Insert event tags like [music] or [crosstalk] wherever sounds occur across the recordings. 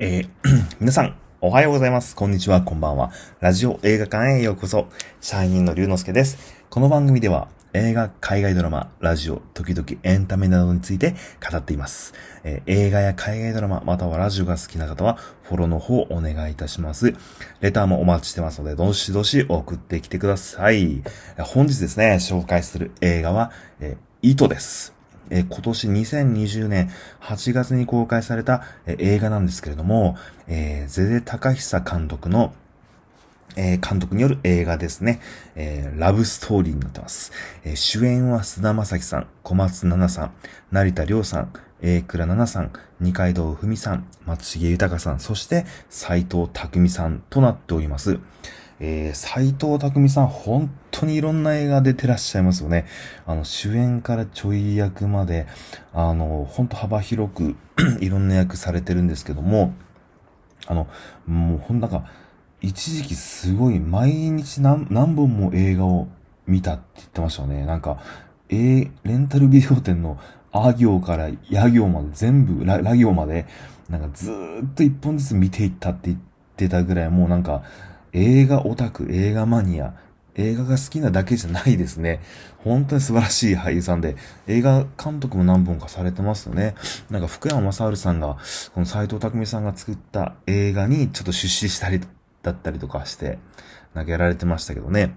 えー [clears throat] 皆さん、おはようございます。こんにちは、こんばんは。ラジオ映画館へようこそ。社員の龍之介です。この番組では、映画、海外ドラマ、ラジオ、時々エンタメなどについて語っています。えー映画や海外ドラマ、またはラジオが好きな方は、フォローの方をお願いいたします。レターもお待ちしてますので、どしどし送ってきてください。本日ですね、紹介する映画は、えー糸です。えー今年2020年8月に公開された、え映画なんですけれども、えーゼゼ高久監督の、えー監督による映画ですね。えーラブストーリーになってます。えー主演は菅田将暉さん、小松菜奈さん、成田凌さん、榮倉奈々さん、二階堂ふみさん、松重豊さん、そして斎藤匠さんとなっております。えー、斎藤匠さん、本当にいろんな映画出てらっしゃいますよね。あの、主演からちょい役まで、あの、本当幅広く [clears throat] いろんな役されてるんですけども、あの、もうほんなんか、一時期すごい毎日何本も映画を見たって言ってましたよね。なんか、えーレンタルビデオ店のあ行からや行まで全部、ララ行まで、なんかずーっと一本ずつ見ていったって言ってたぐらい、もうなんか、映画オタク、映画マニア、映画が好きなだけじゃないですね。本当に素晴らしい俳優さんで、映画監督も何本かされてますよね。なんか福山雅治さんが、この斎藤匠さんが作った映画にちょっと出資したりだったりとかして、投げられてましたけどね。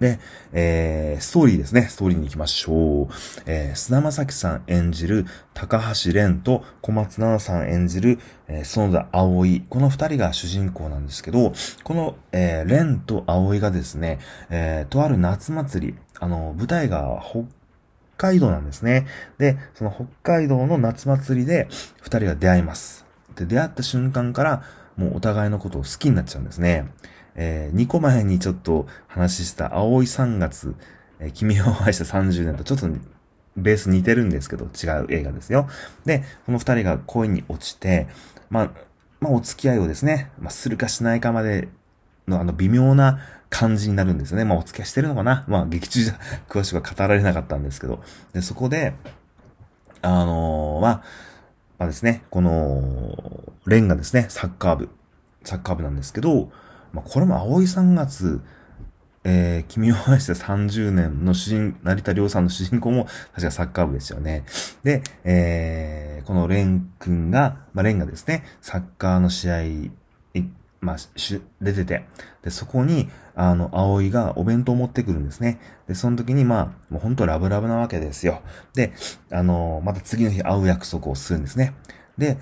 で、えー、ストーリーですね。ストーリーに行きましょう。えー、菅田将暉さん演じる高橋蓮と小松菜奈さん演じる、えー、園田葵。この二人が主人公なんですけど、この、えー、蓮と葵がですね、えー、とある夏祭り、あの、舞台が北海道なんですね。で、その北海道の夏祭りで二人が出会います。で、出会った瞬間から、もうお互いのことを好きになっちゃうんですね。えー、2個前にちょっと話した青い3月、えー君を愛した30年とちょっとベース似てるんですけど違う映画ですよ。で、この二人が恋に落ちて、まあ、まあお付き合いをですね、まあするかしないかまでのあの微妙な感じになるんですよね。まあお付き合いしてるのかな？まあ劇中じゃ詳しくは語られなかったんですけど。で、そこで、あのーまあ、まあですね、この、レンがですね、サッカー部、サッカー部なんですけど、まあ、これも青い3月、えー、君を愛して30年の主人、成田凌さんの主人公も確かサッカー部ですよね。で、えー、このレン君が、まあ、レンがですね、サッカーの試合、まあ、出てて、で、そこに、あの、葵がお弁当を持ってくるんですね。で、その時に、まあ、もう本当ラブラブなわけですよ。で、あの、また次の日会う約束をするんですね。で、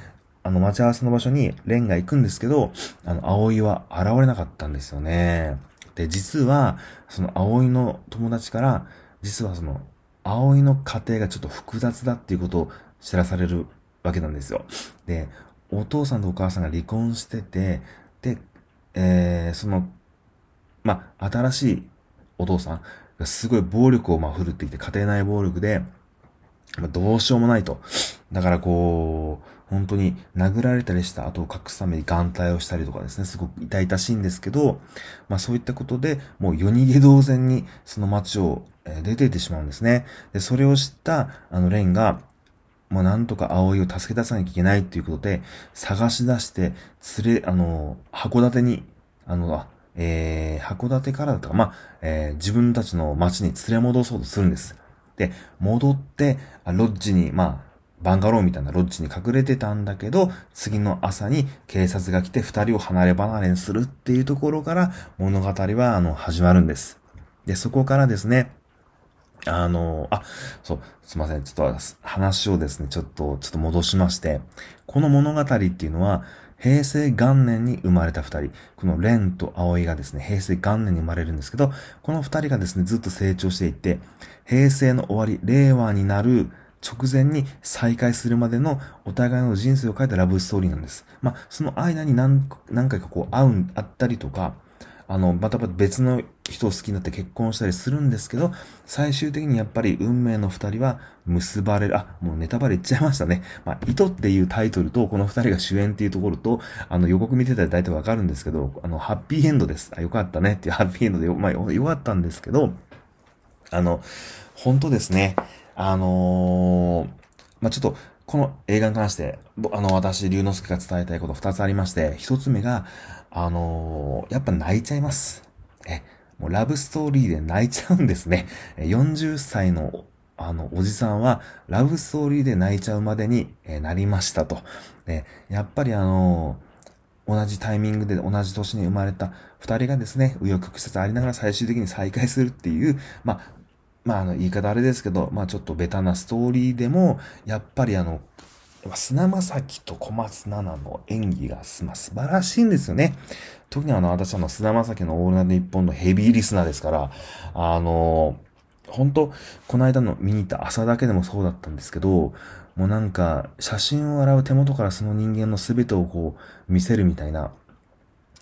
あの、待ち合わせの場所にレンが行くんですけど、あの、葵は現れなかったんですよね。で、実は、その葵の友達から、実はその、葵の家庭がちょっと複雑だっていうことを知らされるわけなんですよ。で、お父さんとお母さんが離婚してて、で、えー、その、ま、新しいお父さんがすごい暴力をまあ振るっていて、家庭内暴力で、まあ、どうしようもないと。だからこう、本当に殴られたりした後を隠すために眼帯をしたりとかですね、すごく痛々しいんですけど、まあそういったことで、もう夜逃げ同然にその街を出て行ってしまうんですね。で、それを知った、あの、レンが、もうなんとか葵を助け出さなきゃいけないっていうことで、探し出して、連れ、あの、函館に、あの、あえー、函館からだったか、まあ、えー自分たちの町に連れ戻そうとするんです。で、戻って、ロッジに、まあ、バンガローみたいなロッジに隠れてたんだけど、次の朝に警察が来て二人を離れ離れにするっていうところから物語は、あの、始まるんです。で、そこからですね、あの、あ、そう、すいません。ちょっと話をですね、ちょっと、ちょっと戻しまして、この物語っていうのは、平成元年に生まれた二人、このレンと葵がですね、平成元年に生まれるんですけど、この二人がですね、ずっと成長していって、平成の終わり、令和になる直前に再会するまでのお互いの人生を変えたラブストーリーなんです。まあ、その間に何何回かこう会う、会ったりとか、あの、また別の人を好きになって結婚したりするんですけど、最終的にやっぱり運命の二人は結ばれる。あ、もうネタバレ言っちゃいましたね。まあ、糸っていうタイトルと、この二人が主演っていうところと、あの、予告見てたら大体わかるんですけど、あの、ハッピーエンドです。あ、よかったねっていうハッピーエンドでよ、まあ、よかったんですけど、あの、本当ですね。あのーまあ、ちょっと、この映画に関して、あの、私、龍之介が伝えたいこと二つありまして、一つ目が、あのー、やっぱ泣いちゃいます。え、もうラブストーリーで泣いちゃうんですね。40歳のあの、おじさんは、ラブストーリーで泣いちゃうまでに、えなりましたと。で、やっぱりあの同じタイミングで同じ年に生まれた二人がですね、右翼曲折ありながら最終的に再会するっていう、まあ、まあ、あの、言い方あれですけど、まあ、ちょっとベタなストーリーでも、やっぱりあの、砂正輝と小松菜奈の演技が、まあ、素晴らしいんですよね。特にあの、私はの砂正輝のオールナイト日本のヘビーリスナーですから、あの、本当この間の見に行った朝だけでもそうだったんですけど、もうなんか、写真を洗う手元からその人間の全てをこう、見せるみたいな、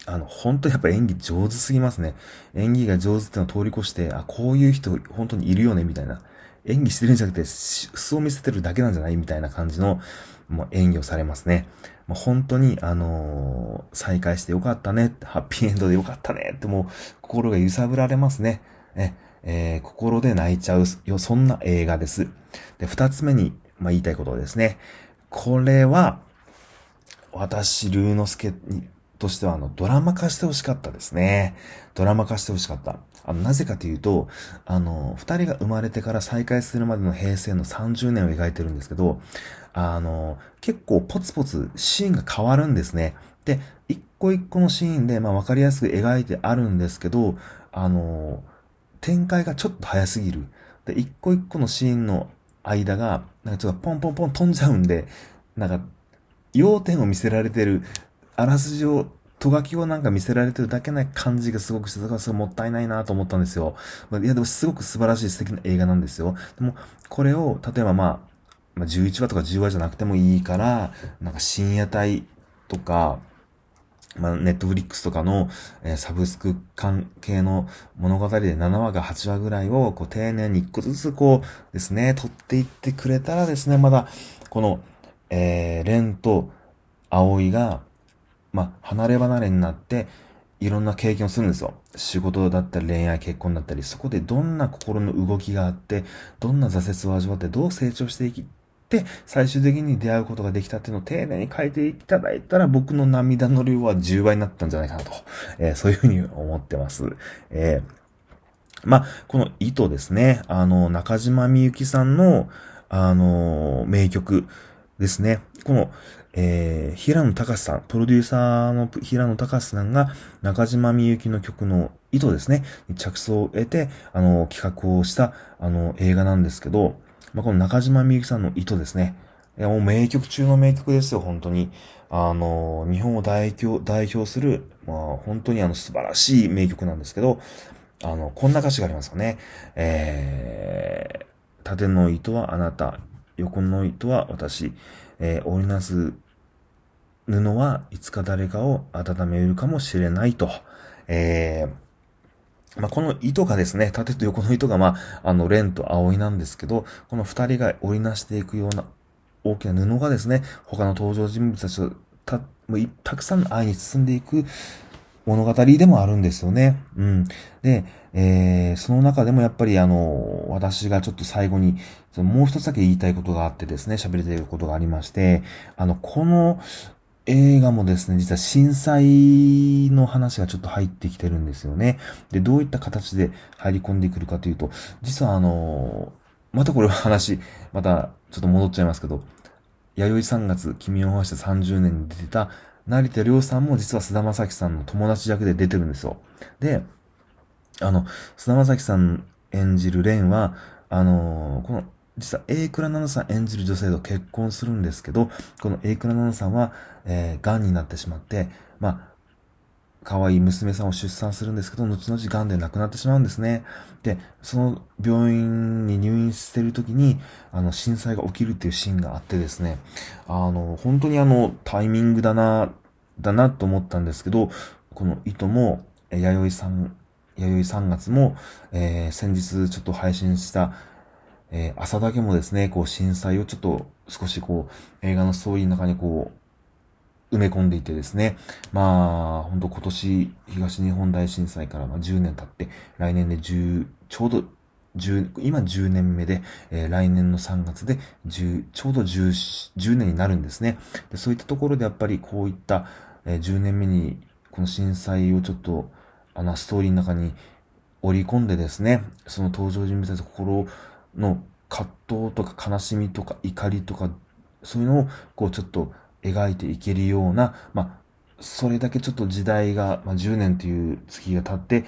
あの、本当やっぱ演技上手すぎますね。演技が上手ってのを通り越して、あ、こういう人本当にいるよね、みたいな。演技してるんじゃなくて、素を見せてるだけなんじゃないみたいな感じの、もう演技をされますね。もう本当に、あのー、再会してよかったね、ハッピーエンドでよかったねってもう、心が揺さぶられますね。え、えー、心で泣いちゃうよ、そんな映画です。で、二つ目に、まあ、言いたいことですね。これは、私、龍之介にとしては、あの、ドラマ化してほしかったですね。ドラマ化してほしかった。あの、なぜかというと、あの、二人が生まれてから再会するまでの平成の30年を描いてるんですけど、あの、結構ポツポツシーンが変わるんですね。で、一個一個のシーンで、まあ、わかりやすく描いてあるんですけど、あの、展開がちょっと早すぎる。で、一個一個のシーンの間が、なんかちょっとポンポンポン飛んじゃうんで、なんか、要点を見せられてるあらすじを、とがきをなんか見せられてるだけな感じがすごくして、だからすごいもったいないなと思ったんですよ。いや、でもすごく素晴らしい素敵な映画なんですよ。でも、これを、例えばまあ、まあ、11話とか10話じゃなくてもいいから、なんか深夜帯とか、まあ、ネットフリックスとかの、えー、サブスク関係の物語で7話か8話ぐらいを、こう、丁寧に一個ずつこうですね、撮っていってくれたらですね、まだ、この、えー、レンと葵が、まあ、離れ離れになって、いろんな経験をするんですよ。仕事だったり恋愛、結婚だったり、そこでどんな心の動きがあって、どんな挫折を味わって、どう成長していき、て、最終的に出会うことができたっていうのを丁寧に書いていただいたら、僕の涙の量は10倍になったんじゃないかなと、えー、そういうふうに思ってます。えー、まあ、この糸ですね、あの、中島みゆきさんの、あの、名曲ですね。この、えー、平野隆さん、プロデューサーの平野隆さんが中島みゆきの曲の意図ですね、着想を得て、あの、企画をした、あの、映画なんですけど、まあ、この中島みゆきさんの意図ですね。いや、もう名曲中の名曲ですよ、本当に。あの、日本を代表、代表する、まあ、本当にあの、素晴らしい名曲なんですけど、あの、こんな歌詞がありますよね。えー、縦の糸はあなた、横の糸は私、えー、織りなす布はいつか誰かを温めるかもしれないと。えー、まあ、この糸がですね、縦と横の糸が、まあ、あの、レンと葵なんですけど、この二人が織りなしていくような大きな布がですね、他の登場人物たちとた、たくさんの愛に包んでいく物語でもあるんですよね。うん。で、えー、その中でもやっぱりあの、私がちょっと最後に、もう一つだけ言いたいことがあってですね、喋れていることがありまして、あの、この映画もですね、実は震災の話がちょっと入ってきてるんですよね。で、どういった形で入り込んでくるかというと、実はあの、またこれは話、またちょっと戻っちゃいますけど、弥生3月、君を合わせて30年に出てた、成田亮さんも実は菅田将暉さんの友達役で出てるんですよ。で、あの、菅田将暉さん演じる蓮は、あのー、この、実は A 倉奈々さん演じる女性と結婚するんですけど、この A 倉奈々さんは、えー、癌になってしまって、まあ、可愛い娘さんを出産するんですけど、後々癌で亡くなってしまうんですね。で、その病院に入院してる時に、あの、震災が起きるっていうシーンがあってですね、あの、本当にあの、タイミングだな、だなと思ったんですけど、この糸も、弥生さん、弥生3月も、えー、先日ちょっと配信した、えー、朝だけもですね、こう震災をちょっと少しこう映画のストーリーの中にこう埋め込んでいてですね、まあ、本当今年東日本大震災からま10年経って、来年で10、ちょうど10今10年目で、えー、来年の3月で10ちょうど 10, 10年になるんですねで。そういったところでやっぱりこういった、えー、10年目にこの震災をちょっとあのストーリーの中に織り込んでですね、その登場人物たちの心の葛藤とか悲しみとか怒りとか、そういうのをこうちょっと描いていけるような、まあ、それだけちょっと時代が、まあ、10年という月が経って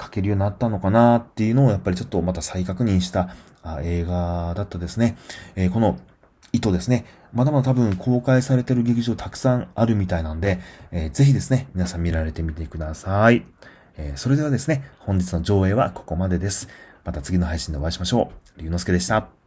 書けるようになったのかなっていうのをやっぱりちょっとまた再確認した映画だったですね。えー、この糸ですね。まだまだ多分公開されてる劇場たくさんあるみたいなんで、えー、ぜひですね、皆さん見られてみてください。えー、それではですね、本日の上映はここまでです。また次の配信でお会いしましょう。龍之介でした。